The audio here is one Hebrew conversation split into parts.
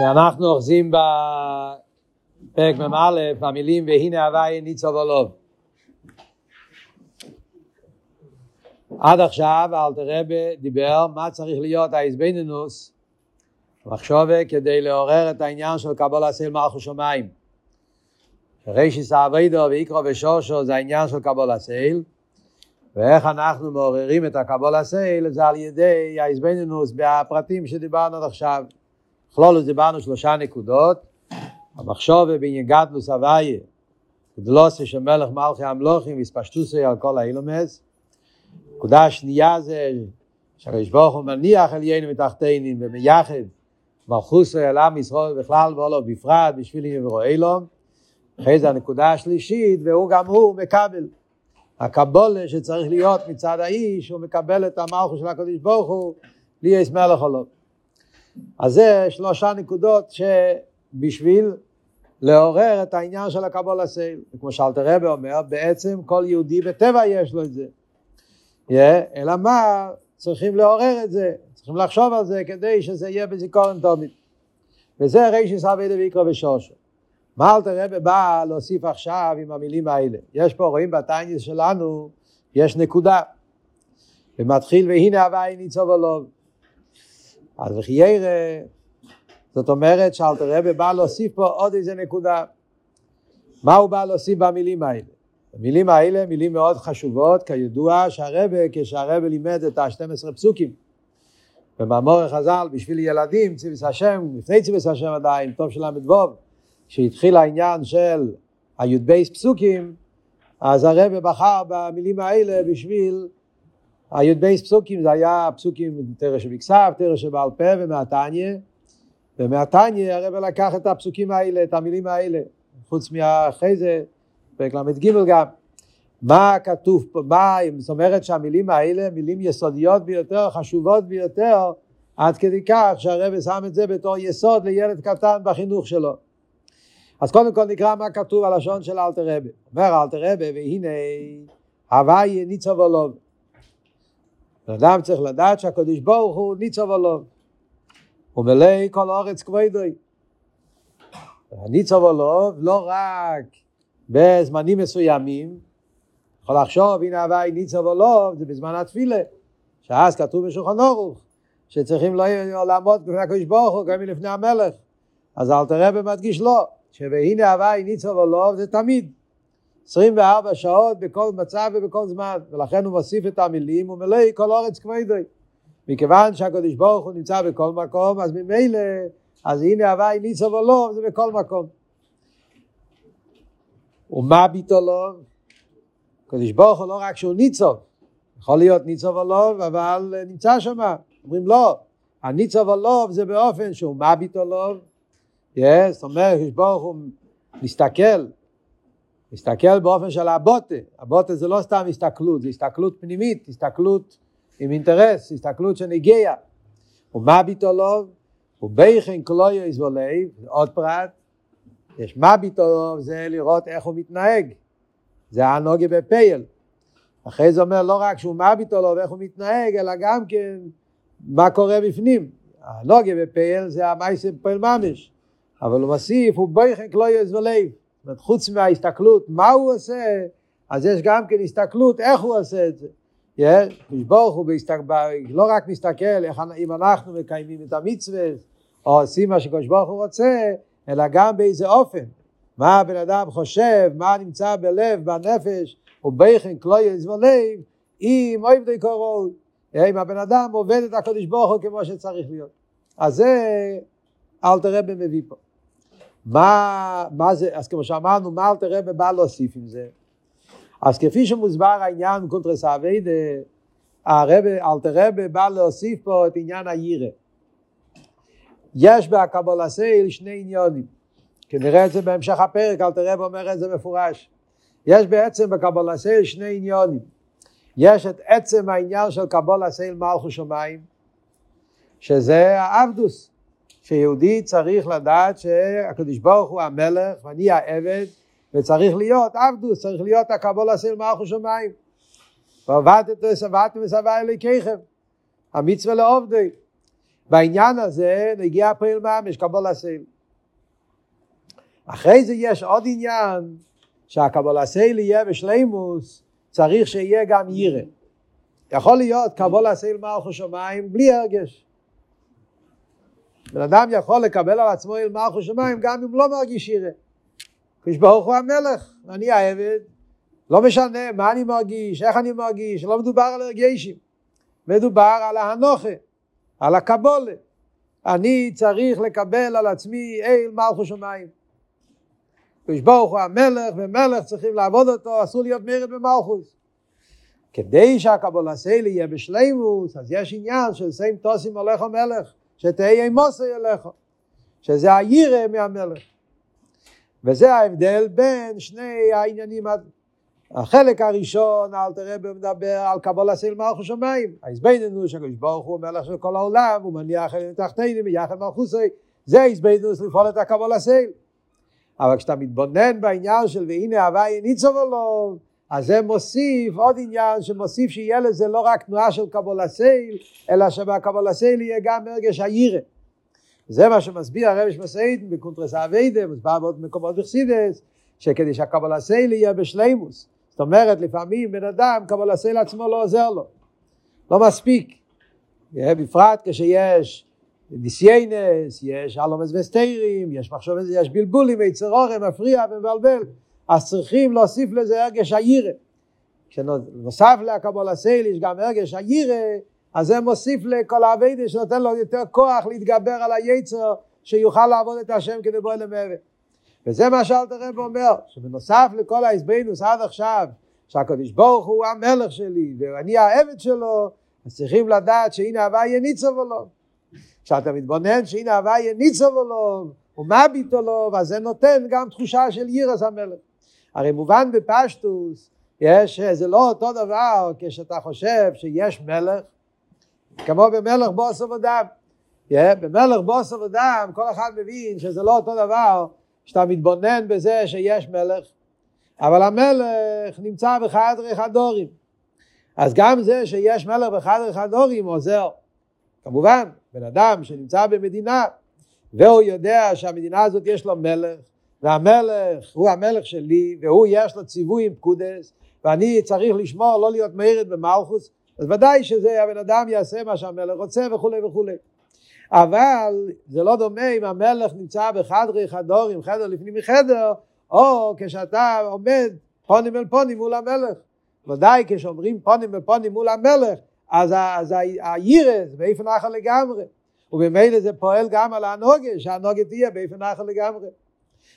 אנחנו אוחזים בפרק מ"א, המילים והנה הוואי ניצוב עולוב. עד עכשיו אלתר רבי דיבר מה צריך להיות האיזבנינוס מחשובה כדי לעורר את העניין של קבול עשה מלכו שמיים. רישיס האביידו ויקרו ושושו זה העניין של קבול הסייל ואיך אנחנו מעוררים את הקבול הסייל זה על ידי האיזבנינוס בפרטים שדיברנו עד עכשיו. בכלול דיברנו שלושה נקודות, המחשובה בעניין גדלוס הוויה, גדלוסי של מלך מלכי המלוכים והספשטוסי על כל האילומס. נקודה השנייה זה שהקדוש ברוך הוא מניח עליינו מתחתינים ומייחד מלכוסו אל עם ישראל בכלל ואולו בפרט בשביל יברו אילום. אחרי זה הנקודה השלישית והוא גם הוא מקבל. הקבולה שצריך להיות מצד האיש הוא מקבל את המלכו של הקדוש ברוך הוא לי יש מלך עולו. אז זה שלושה נקודות שבשביל לעורר את העניין של הקבול הסייל. כמו שאלתר רבי אומר, בעצם כל יהודי בטבע יש לו את זה. Yeah, אלא מה? צריכים לעורר את זה, צריכים לחשוב על זה כדי שזה יהיה בזיכרון תמיד. וזה רישיס אבי ויקרא ושושו. מה אלתר רבי בא להוסיף עכשיו עם המילים האלה? יש פה, רואים בטייניס שלנו, יש נקודה. ומתחיל והנה הוואי ניצוב עולוב. אז וחיירא, זאת אומרת שאלתר רבי בא להוסיף פה עוד איזה נקודה. מה הוא בא להוסיף במילים האלה? המילים האלה מילים מאוד חשובות, כידוע שהרבה, כשהרבה לימד את ה-12 פסוקים, במאמור החז"ל בשביל ילדים, ציווס השם, לפני ציווס השם עדיין, טוב של ל"ו, כשהתחיל העניין של הי"ב פסוקים, אז הרבה בחר במילים האלה בשביל הי"ב פסוקים זה היה פסוקים תרא שבכסף, תרא שבעל פה ומהתניא, ומהתניא הרב לקח את הפסוקים האלה, את המילים האלה, חוץ מאחרי זה, פרק ל"ג גם. מה כתוב פה, מה, זאת אומרת שהמילים האלה מילים יסודיות ביותר, חשובות ביותר, עד כדי כך שהרב שם את זה בתור יסוד לילד קטן בחינוך שלו. אז קודם כל נקרא מה כתוב הלשון של אלתר רבי. אומר אלתר רבי, והנה, הוואי ניצוב עולוב. אדם צריך לדעת שהקדוש ברוך הוא ניצוב עולוב. הוא מלא כל אורץ כבודוי. הניצוב עולוב לא רק בזמנים מסוימים, יכול לחשוב, הנה הוואי ניצוב עולוב, זה בזמן התפילה, שאז כתוב בשולחן אורוך, שצריכים לא לעמוד בפני הקדוש ברוך הוא, גם מלפני המלך. אז אל תראה במדגיש לא, שהנה הוואי ניצוב עולוב זה תמיד. 24 שעות בכל מצב ובכל זמן, ולכן הוא מוסיף את המילים, הוא מלא כל אורץ כבדי. מכיוון שהקדוש ברוך הוא נמצא בכל מקום, אז ממילא, אז הנה הוואי ניצוב עולוב זה בכל מקום. ומה ביטולוב? הקדוש ברוך הוא לא רק שהוא ניצוב, יכול להיות ניצוב עולוב, אבל נמצא שם. אומרים לא, הניצוב עולוב זה באופן שהוא מביט עולוב, yes, זאת אומרת, הקדוש ברוך הוא מסתכל מסתכל באופן של הבוטה, הבוטה זה לא סתם הסתכלות, זה הסתכלות פנימית, הסתכלות עם אינטרס, הסתכלות שנגיע. ומה ביטולוב? ובייכן כלויו איזבולב, עוד פרט, יש מה ביטולוב זה לראות איך הוא מתנהג, זה הנוגה בפייל. אחרי זה אומר לא רק שהוא מה ביטולוב, איך הוא מתנהג, אלא גם כן מה קורה בפנים. הנוגה בפייל זה המייסר פועל ממש, אבל הוא מוסיף, הוא בייכן כלויו איזבולב. זאת אומרת, חוץ מההסתכלות מה הוא עושה, אז יש גם כן הסתכלות איך הוא עושה את זה. ברוך הוא לא רק מסתכל איך, אם אנחנו מקיימים את המצווה, או עושים מה שקדוש ברוך הוא רוצה, אלא גם באיזה אופן. מה הבן אדם חושב, מה נמצא בלב, בנפש, ובכן כלוי לב, אם אוהב די קורו, אם הבן אדם עובד את הקדוש ברוך הוא כמו שצריך להיות. אז זה אל תראה במביא פה. מה, מה זה, אז כמו שאמרנו, מה אלתר רבי בא להוסיף עם זה? אז כפי שמוסבר העניין קונטרס אביידה, אלתר רבי בא להוסיף פה את עניין הירא. יש בהקבלה סייל שני עניונים, כי נראה את זה בהמשך הפרק, אלתר רבי אומר את זה מפורש. יש בעצם בקבלה סייל שני עניונים. יש את עצם העניין של קבלה סייל מלכו שמיים, שזה האבדוס. שיהודי צריך לדעת שהקדוש ברוך הוא המלך ואני העבד וצריך להיות עבדוס, צריך להיות הקבול עשה מלכו שמיים. ועבדתם ושבעתם ושבע אליקיכם. המצווה לעובדי. בעניין הזה נגיע פועל ממש, קבול הסייל. אחרי זה יש עוד עניין, שהקבול הסייל יהיה בשלימוס, צריך שיהיה גם ירא. יכול להיות קבול הסייל מלכו שמיים בלי הרגש. בן אדם יכול לקבל על עצמו אל מלכו שמיים גם אם לא מרגיש ירא. קדוש ברוך הוא המלך, אני העבד, לא משנה מה אני מרגיש, איך אני מרגיש, לא מדובר על הרגשים, מדובר על ההנוכה, על הקבולה. אני צריך לקבל על עצמי אל מלכו שמיים. קדוש ברוך הוא המלך, ומלך צריכים לעבוד אותו, אסור להיות מרד במלכוס. כדי שהקבולה סיילי יהיה בשלימוס, אז יש עניין של סיים תוסים הולך המלך, שתהיה מוסי אליך, שזה הירא מהמלך. וזה ההבדל בין שני העניינים. החלק הראשון, אל תראה מדבר על קבול סייל מלכו שמיים. ההסבדנו שהקדוש ברוך הוא מלך של כל העולם, הוא מניח תחתינו ביחד מלכוסי. זה ההסבדנו לפעול את הקבול סייל. אבל כשאתה מתבונן בעניין של והנה הוואי ניצוב לו, אז זה מוסיף עוד עניין שמוסיף שיהיה לזה לא רק תנועה של קבול הסייל, אלא שבקבול הסייל יהיה גם הרגש הירא. זה מה שמסביר הרב מסעידן בקונטרס האביידה, מסבר בעוד מקומות בחסידס, שכדי שהקבלת העול יהיה בשלימות. זאת אומרת, לפעמים בן אדם, קבלת העול עצמו לא עוזר לו, לא מספיק. בפרט כשיש ניסיונות, יש אלומס וסטיירים, יש מחשוב, יש בלבולים, יצר הרע, מפריע ומבלבל, אז צריכים להוסיף לזה הרגש הירא. כשנוסף לקבלת העול יש גם הרגש הירא, אז זה מוסיף לכל העבודה שנותן לו יותר כוח להתגבר על היצר, שיוכל לעבוד את השם כדי בוא למעבר. וזה מה שאלתר רב אומר, שבנוסף לכל ההסבינוס עד עכשיו, שהקדוש ברוך הוא המלך שלי ואני העבד שלו, אז צריכים לדעת שהנה הוויה ניצוב לו. כשאתה מתבונן שהנה הוויה ניצוב לו, הוא מביט לו, אז זה נותן גם תחושה של יירס המלך. הרי מובן בפשטוס, יש, זה לא אותו דבר כשאתה חושב שיש מלך, כמו במלך בוסו ודם. Yeah, במלך בוסו ודם כל אחד מבין שזה לא אותו דבר שאתה מתבונן בזה שיש מלך, אבל המלך נמצא בחדרי חדורים. אז גם זה שיש מלך בחדרי חדורים עוזר. כמובן, בן אדם שנמצא במדינה והוא יודע שהמדינה הזאת יש לו מלך, והמלך הוא המלך שלי, והוא יש לו ציווי עם פקודס, ואני צריך לשמור לא להיות מרד במלכוס, אז ודאי שזה הבן אדם יעשה מה שהמלך רוצה וכולי וכולי. אבל זה לא דומה אם המלך נמצא בחדרי חדורים, חדר לפנים מחדר, או כשאתה עומד פונים אל פונים מול המלך. ודאי כשאומרים פונים אל פונים מול המלך, אז, אז הירס באיפן אחר לגמרי. וממילא זה פועל גם על הנוגה, שהנוגה תהיה באיפן אחר לגמרי.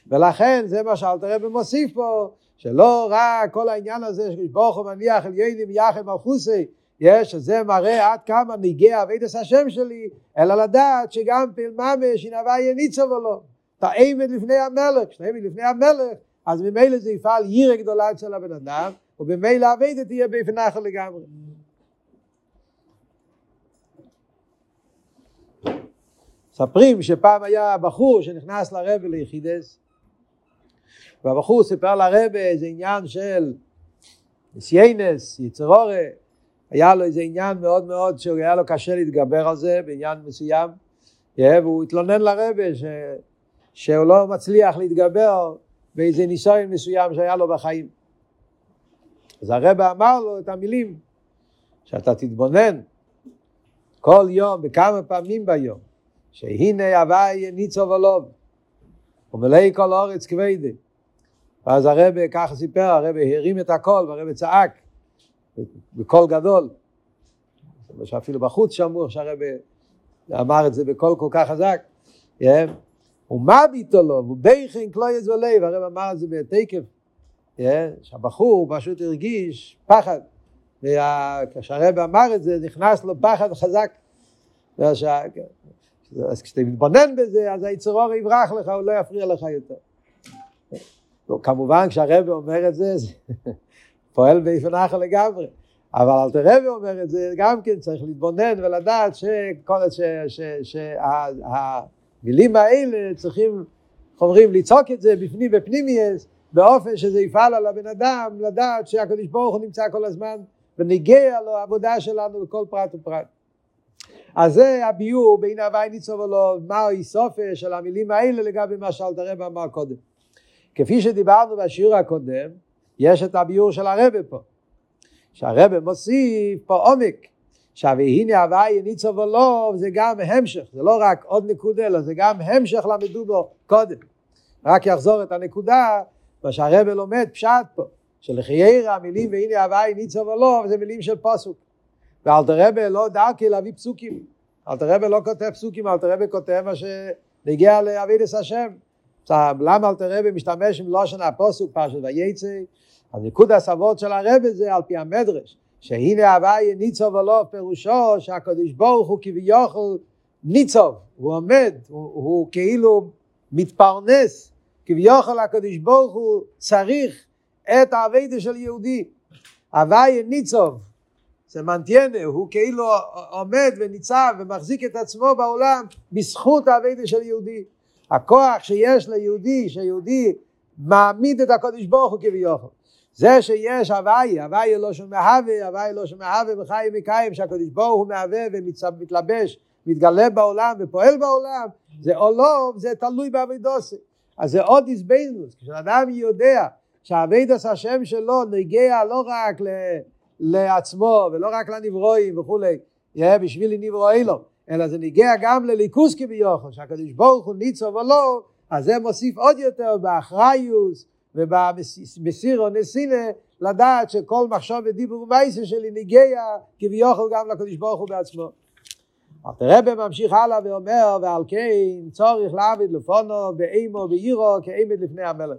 ולכן זה מה שאלתר רבי מוסיף פה, שלא רק כל העניין הזה שברוך הוא מניח אל ידים יחד מלכוסי, יש, זה מראה עד כמה ניגע אבידס השם שלי, אלא לדעת שגם פיל ממש ינבע יניצוב לו. אתה עמד לפני המלך, כשאתה עמד לפני המלך, אז ממילא זה יפעל ירא גדולה אצל הבן אדם, ובמילא אבידת תהיה באופן אחר לגמרי. מספרים שפעם היה בחור שנכנס לרבי ליחידס, והבחור סיפר לרבי איזה עניין של סיינס, יצרורי, היה לו איזה עניין מאוד מאוד שהיה לו קשה להתגבר על זה בעניין מסוים, והוא התלונן לרבה ש... שהוא לא מצליח להתגבר באיזה ניסיון מסוים שהיה לו בחיים. אז הרבה אמר לו את המילים, שאתה תתבונן כל יום וכמה פעמים ביום, שהנה הווי ניצוב ולוב, ומלאי כל אורץ כבדי. ואז הרבה ככה סיפר, הרבה הרים את הכל והרבה צעק, בקול גדול. שאפילו בחוץ שמעו שהרבי אמר את זה בקול כל כך חזק. הוא מביט לו, הוא בייכן קלויז ולב, הרב אמר את זה בתקף, שהבחור פשוט הרגיש פחד, וכשהרב אמר את זה נכנס לו פחד חזק. אז כשאתה מתבונן בזה, אז היצרור יברח לך, הוא לא יפריע לך יותר. כמובן כשהרב אומר את זה, זה פועל באיפן אחר לגמרי. אבל אלתר רבי אומר את זה, גם כן צריך להתבונן ולדעת שהמילים האלה צריכים, איך אומרים, לצעוק את זה בפנים בפנימייס, באופן שזה יפעל על הבן אדם, לדעת שהקדוש ברוך הוא נמצא כל הזמן ונגיע לו העבודה שלנו בכל פרט ופרט. אז זה הביור בין הווי ניצוב ולא, מה איסופה של המילים האלה לגבי מה שאלת הרב אמר קודם. כפי שדיברנו בשיעור הקודם, יש את הביור של הרבה פה. שהרבה מוסיף פה עומק. שהוויהיני הווי ניצוב ולא זה גם המשך, זה לא רק עוד נקודה, אלא זה גם המשך למדובו קודם. רק יחזור את הנקודה, מה שהרבה לומד פשט פה, שלחיירה המילים והנה הווי ניצוב ולא, זה מילים של פוסוק. ואלתר רבה לא דרכי להביא פסוקים. אלתר רבה לא כותב פסוקים, אלתר רבה כותב מה שנגיע לאבידס השם. למה אלתר רבה משתמש עם לושן הפוסוק פרשת וייצא? אז ניקוד הסבות של הרבה זה על פי המדרש. שהנה הווי ניצוב ולא פירושו שהקדוש ברוך הוא כביכול ניצוב, הוא עומד, הוא, הוא כאילו מתפרנס, כביכול הקדוש ברוך הוא צריך את האבידה של יהודי. הווי ניצוב, זה מנטיינה, הוא כאילו עומד וניצב ומחזיק את עצמו בעולם בזכות האבידה של יהודי. הכוח שיש ליהודי, שיהודי מעמיד את הקדוש ברוך הוא כביכול. זה שיש הוואי, הוואי לא שמהווה, הוואי לא שמהווה בחיים מקיים, שהקדוש ברוך הוא מהווה ומתלבש, מתגלה בעולם ופועל בעולם, זה עולוב, זה תלוי בעבידוסי. אז זה עוד איזבנוס, כשאדם יודע שהאבידוס השם שלו נגיע לא רק ל... לעצמו ולא רק לנברואים וכולי, יהיה בשביל נברוא אילו, אלא זה נגיע גם לליכוס כביכול, שהקדוש ברוך הוא ניצוב או לא, אז זה מוסיף עוד יותר באחריוס ובמסירו נסינה לדעת שכל מחשוב ודיבור ומייסה שלי נגיע כביכול גם לקדוש ברוך הוא בעצמו. הרב ממשיך הלאה ואומר ועל כן צורך לעבד לפונו באימו בעירו כאימד לפני המלך.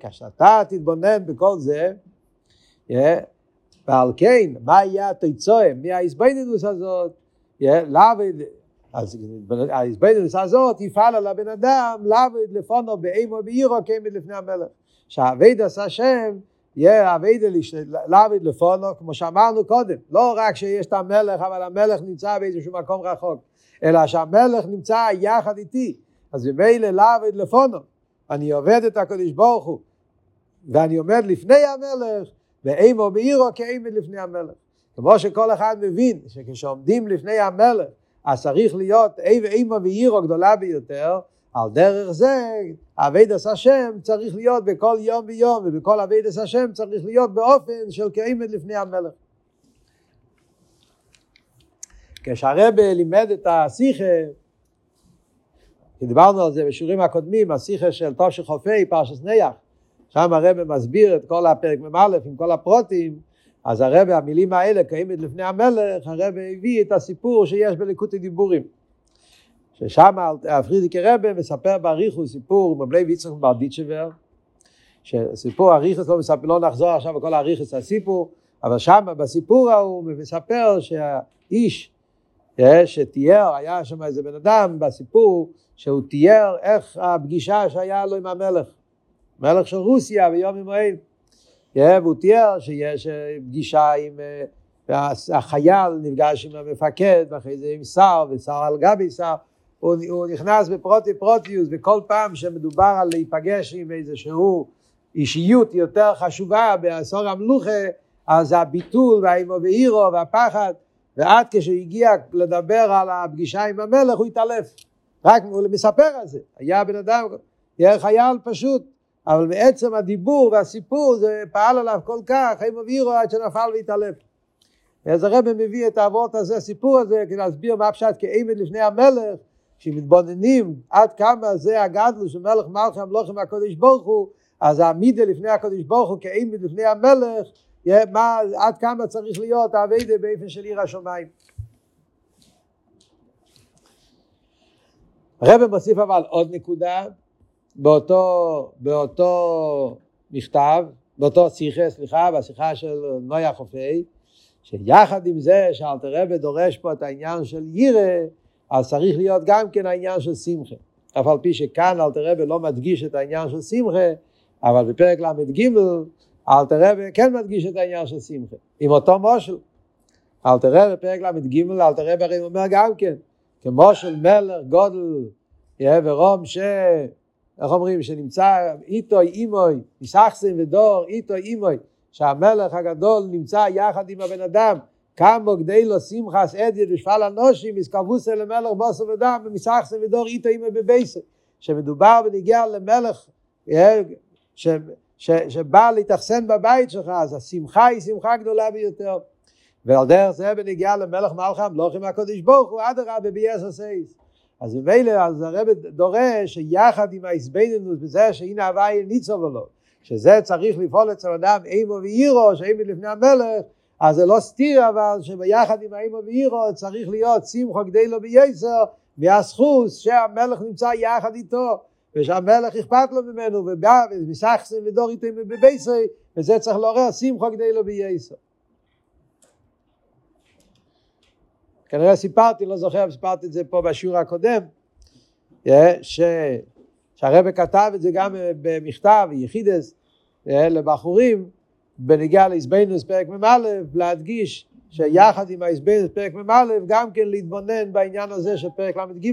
כשאתה תתבונן בכל זה ועל כן, מה יהיה התיצואה מהאיזבנינוס הזאת? לעבד, אז האיזבנינוס הזאת יפעל על הבן אדם לעבד לפונו באימו בעירו כעמד לפני המלך. שהעבד עשה שם יהיה עבד לעבד לפונו, כמו שאמרנו קודם, לא רק שיש את המלך, אבל המלך נמצא באיזשהו מקום רחוק, אלא שהמלך נמצא יחד איתי, אז ממילא לעבד לפונו, אני עובד את הקדוש ברוך הוא, ואני עומד לפני המלך, ואימו בעירו כאימד לפני המלך. כמו שכל אחד מבין שכשעומדים לפני המלך אז צריך להיות אימו ואירו גדולה ביותר, על דרך זה אבידס השם צריך להיות בכל יום ויום ובכל אבידס השם צריך להיות באופן של כאימד לפני המלך. כשהרבה לימד את השיחה, דיברנו על זה בשיעורים הקודמים, השיחה של תושי חופי, פרשס ניח, שם הרב מסביר את כל הפרק מ"א עם כל הפרוטים, אז הרב, המילים האלה קיימת לפני המלך, הרב הביא את הסיפור שיש בליקוטי דיבורים. ששם הפרידיקי רבה מספר באריכו סיפור מבלי ויצחק ברדיצ'בר, שסיפור אריכוס לא מספר, לא נחזור עכשיו בכל אריכוס הסיפור, אבל שם בסיפור ההוא מספר שהאיש אה, שתיאר, היה שם איזה בן אדם בסיפור, שהוא תיאר איך הפגישה שהיה לו עם המלך. מלך של רוסיה ביום ימואל. והוא תיאר שיש אה, פגישה עם אה, החייל, נפגש עם המפקד, ואחרי זה עם שר, ושר על גבי שר. הוא, הוא נכנס בפרוטי פרוטיוס, וכל פעם שמדובר על להיפגש עם איזשהו אישיות יותר חשובה בעשור המלוכה, אז הביטול והאימו ואירו והפחד, ועד כשהגיע לדבר על הפגישה עם המלך הוא התעלף. רק הוא מספר על זה. היה בן אדם, היה חייל פשוט, אבל בעצם הדיבור והסיפור זה פעל עליו כל כך, הם הביאו עד שנפל והתעלף. אז הרב מביא את האבות הזה, הסיפור הזה, כדי להסביר מה פשט כאימד לפני המלך, שמתבוננים עד כמה זה הגדלו של מלך מלכי המלוכים מהקודש ברוך הוא, אז העמידה לפני הקודש ברוך הוא כאימד לפני המלך, מה, עד כמה צריך להיות האביידה באופן של עיר השמיים. הרב מוסיף אבל עוד נקודה, באותו, באותו מכתב, באותו שיחה, סליחה, בשיחה של נויה חופי, שיחד עם זה שאלתר רבי דורש פה את העניין של יירא, אז צריך להיות גם כן העניין של שמחה. אף על פי שכאן אלתר רבי לא מדגיש את העניין של שמחה, אבל בפרק ל"ג אלתר רבי כן מדגיש את העניין של שמחה, עם אותו מושל. אלתר רבי בפרק ל"ג אלתר רבי הרי אומר גם כן, כמו של מלך גודל ורום ש... איך אומרים, שנמצא איתו אימוי, מסכסן ודור, איתו אימוי, שהמלך הגדול נמצא יחד עם הבן אדם, כמה גדי לו שמחס אדיה ושפל אנושים, מסקבוסה למלך בוסו ודם, ומסחסם ודור איתו אימא בבייסה. שמדובר בנגיע למלך ש, ש, שבא להתאכסן בבית שלך, אז השמחה היא שמחה גדולה ביותר. ועל דרך זה בנגיע למלך מלך המלוכים לא הקודש ברוך הוא אדרבה בייס הסייס. אז ממילא אז הרב דורש שיחד עם ההסבדנות בזה שהנה הוואי ניצוב לו, שזה צריך לפעול אצל אדם אימו ואירו, שאימו לפני המלך, אז זה לא סתיר אבל שביחד עם האימו ואירו צריך להיות שמחו כדי לו בייסר מהסחוס שהמלך נמצא יחד איתו ושהמלך אכפת לו ממנו ובא ומסחסן ודור איתו בבייסר וזה צריך לעורר שמחו כדי לו בייסר כנראה סיפרתי, לא זוכר, סיפרתי את זה פה בשיעור הקודם, ש... שהרבא כתב את זה גם במכתב, יחידס, לבחורים, בנגיעה לאיזבנוס פרק מ"א, להדגיש שיחד עם האיזבנוס פרק מ"א, גם כן להתבונן בעניין הזה של פרק ל"ג,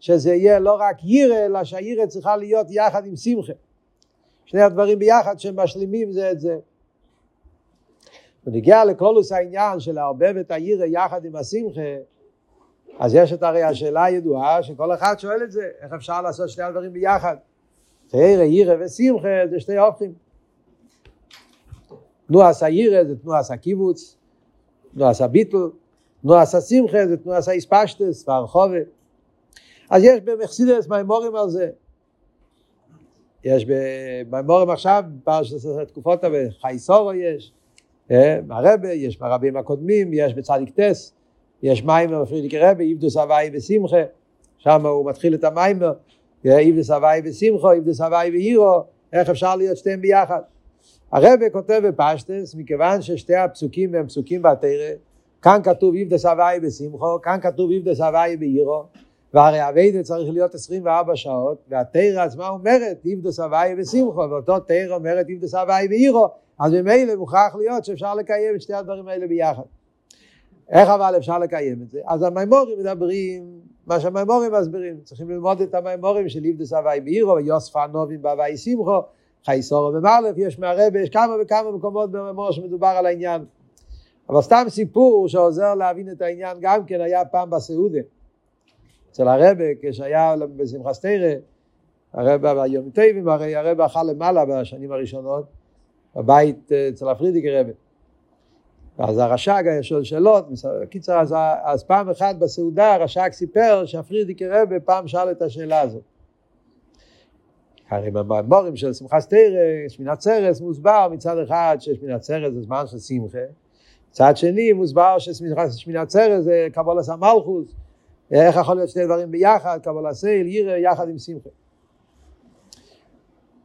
שזה יהיה לא רק יירא, אלא שהיירא צריכה להיות יחד עם שמחה. שני הדברים ביחד שהם משלימים זה את זה. ונגיע לכלולוס העניין של לערבב את הירא יחד עם השמחה, אז יש את הרי השאלה הידועה שכל אחד שואל את זה, איך אפשר לעשות שני הדברים ביחד? תראה, ירא ושמחה זה שתי הופכים. תנועס הירא זה תנועס הקיבוץ, תנועס הביטל, תנועס השמחה זה תנועס האספשטס והרחובה. אז יש במחסידס מימורים על זה. יש במימורים עכשיו, פרשת התקופות חייסורו יש, מהרבה, יש ברבים הקודמים, יש בצדיק טס, יש מיימר פרידיק רבי, איבדוס הוואי ושמחה, שם הוא מתחיל את המיימר, איבדוס הוואי ושמחו, איבדוס הוואי ואירו, איך אפשר להיות שתיהם ביחד. הרבה כותב בפשטס, מכיוון ששתי הפסוקים הם פסוקים בתרא, כאן כתוב איבדוס הוואי ושמחו, כאן כתוב איבדוס הוואי ואירו, והרי אביידה צריך להיות 24 שעות, והתרא עצמה אומרת איבדוס הוואי ושמחו, ואותו תרא אומרת איבדוס הוואי ואירו, אז ממילא מוכרח להיות שאפשר לקיים את שתי הדברים האלה ביחד. איך אבל אפשר לקיים את זה? אז המימורים מדברים, מה שהמימורים מסבירים, צריכים ללמוד את המימורים של איבדוס הוואי בעירו ויוסף הנובים בהוואי שמחו, חייסורו במאלף, יש מהרבה, יש כמה וכמה מקומות במימור שמדובר על העניין. אבל סתם סיפור שעוזר להבין את העניין גם כן היה פעם בסעודה. אצל הרבה, כשהיה בשמחה סתירה, הרבה ביום טייבים, הרי הרבה אכל למעלה בשנים הראשונות, בבית אה, אצל הפרידיקי רבי. ואז הרש"ג היה שואל שאלות, קיצר, אז, אז פעם אחת בסעודה הרש"ג סיפר שהפרידיקי רבי פעם שאל את השאלה הזאת. הרי במאמורים של שמחת תרא, שמינת צרס מוסבר מצד אחד ששמינת צרס זה זמן של שמחה, מצד שני מוסבר ששמינת צרס זה קבולת המלכוס, איך יכול להיות שני דברים ביחד, קבולת סייל, ירא יחד עם שמחה.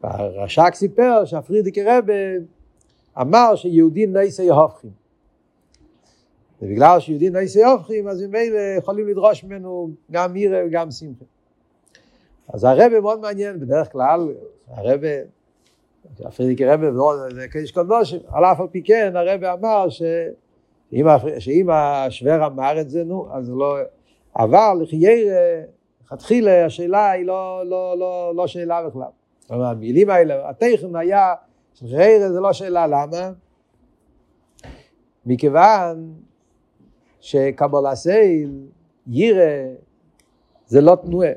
והרש"ק סיפר שהפרידיקי רבה אמר שיהודים ניסי הופכים. ובגלל שיהודים ניסי הופכים אז ממילא יכולים לדרוש ממנו גם מירה וגם שמחה. אז הרבה מאוד מעניין, בדרך כלל הרבה, הפרידיקי רבה זה קדיש קודשים, על אף על פי כן הרבה אמר שאם, שאם השוור אמר את זה נו, אז לא, אבל לחיירה, לכתחילה השאלה היא לא, לא, לא, לא שאלה בכלל. כלומר, המילים האלה, התכן היה, שחרר זה לא שאלה למה, מכיוון שקבולה סייל, יירא, זה לא תנועה,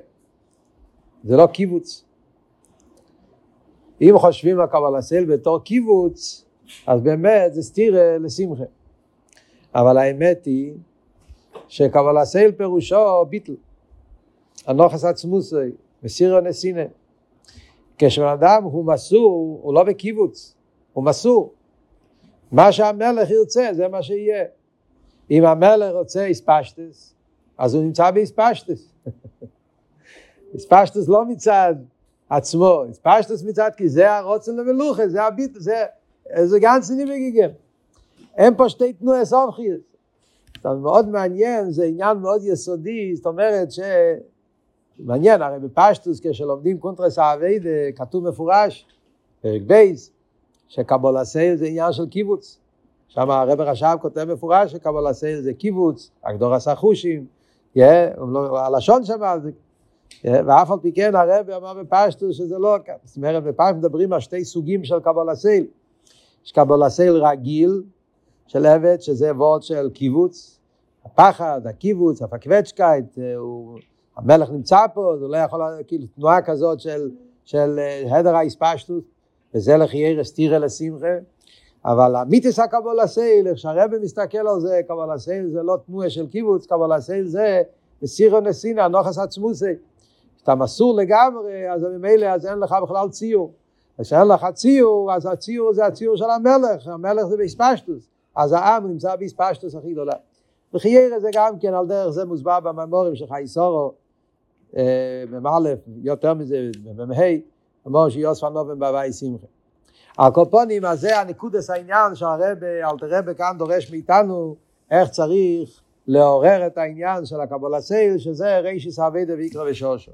זה לא קיבוץ. אם חושבים על קבלה סייל בתור קיבוץ, אז באמת זה סתירה לשמחה. אבל האמת היא שקבלה סייל פירושו ביטל. הנוחס עצמוסי, מסירו נסינה. כשבן אדם הוא מסור, הוא לא בקיבוץ, הוא מסור. מה שהמלך ירצה, זה מה שיהיה. אם המלך רוצה איספשטס, אז הוא נמצא באיספשטס. איספשטס לא מצד עצמו, איספשטס מצד, כי זה הרוצן למלוכה, זה הביט, זה, זה גנץ ניבגיגם. אין פה שתי תנועי סופחיות. זה מאוד מעניין, זה עניין מאוד יסודי, זאת אומרת ש... מעניין, הרי בפשטוס כשלומדים קונטרס האביידה כתוב מפורש, פרק בייס, שקבולה סייל זה עניין של קיבוץ. שם הרב רש"ב כותב מפורש שקבולה סייל זה קיבוץ, הגדור עשה חושים, הלשון שם, ואף על פי כן הרב אמר בפשטוס שזה לא, זאת אומרת בפשטוס מדברים על שתי סוגים של קבולה סייל. יש קבולה סייל רגיל, של עבד, שזה וורד של קיבוץ, הפחד, הקיבוץ, הפקווצ'קייט, המלך נמצא פה, זה לא יכול, כאילו תנועה כזאת של, של הדר האספשטות, וזה לחייר אסתירה לשמחה, אבל המיתוס הקבול הסייל, איך שהרבא מסתכל על זה, קבול הסייל זה לא תנועה של קיבוץ, קבול הסייל זה מסירו נסינה, נוחס עצמוסי. כשאתה מסור לגמרי, אז ממילא אז אין לך בכלל ציור. כשאין לך ציור, אז הציור זה הציור של המלך, המלך זה באספשטוס, אז העם נמצא באספשטוס הכי גדולה. וחיירה זה גם כן על דרך זה מוסבר בממורים של חייסורו, מ"א, יותר מזה, במ"ה, אמור שיוסף הנובן בהווי שמחה. הקופונים, אז זה הנקודס העניין שהרבה, אלתר כאן דורש מאיתנו איך צריך לעורר את העניין של הקבולה סייל, שזה רישיס אביידה ויקרא ושושו.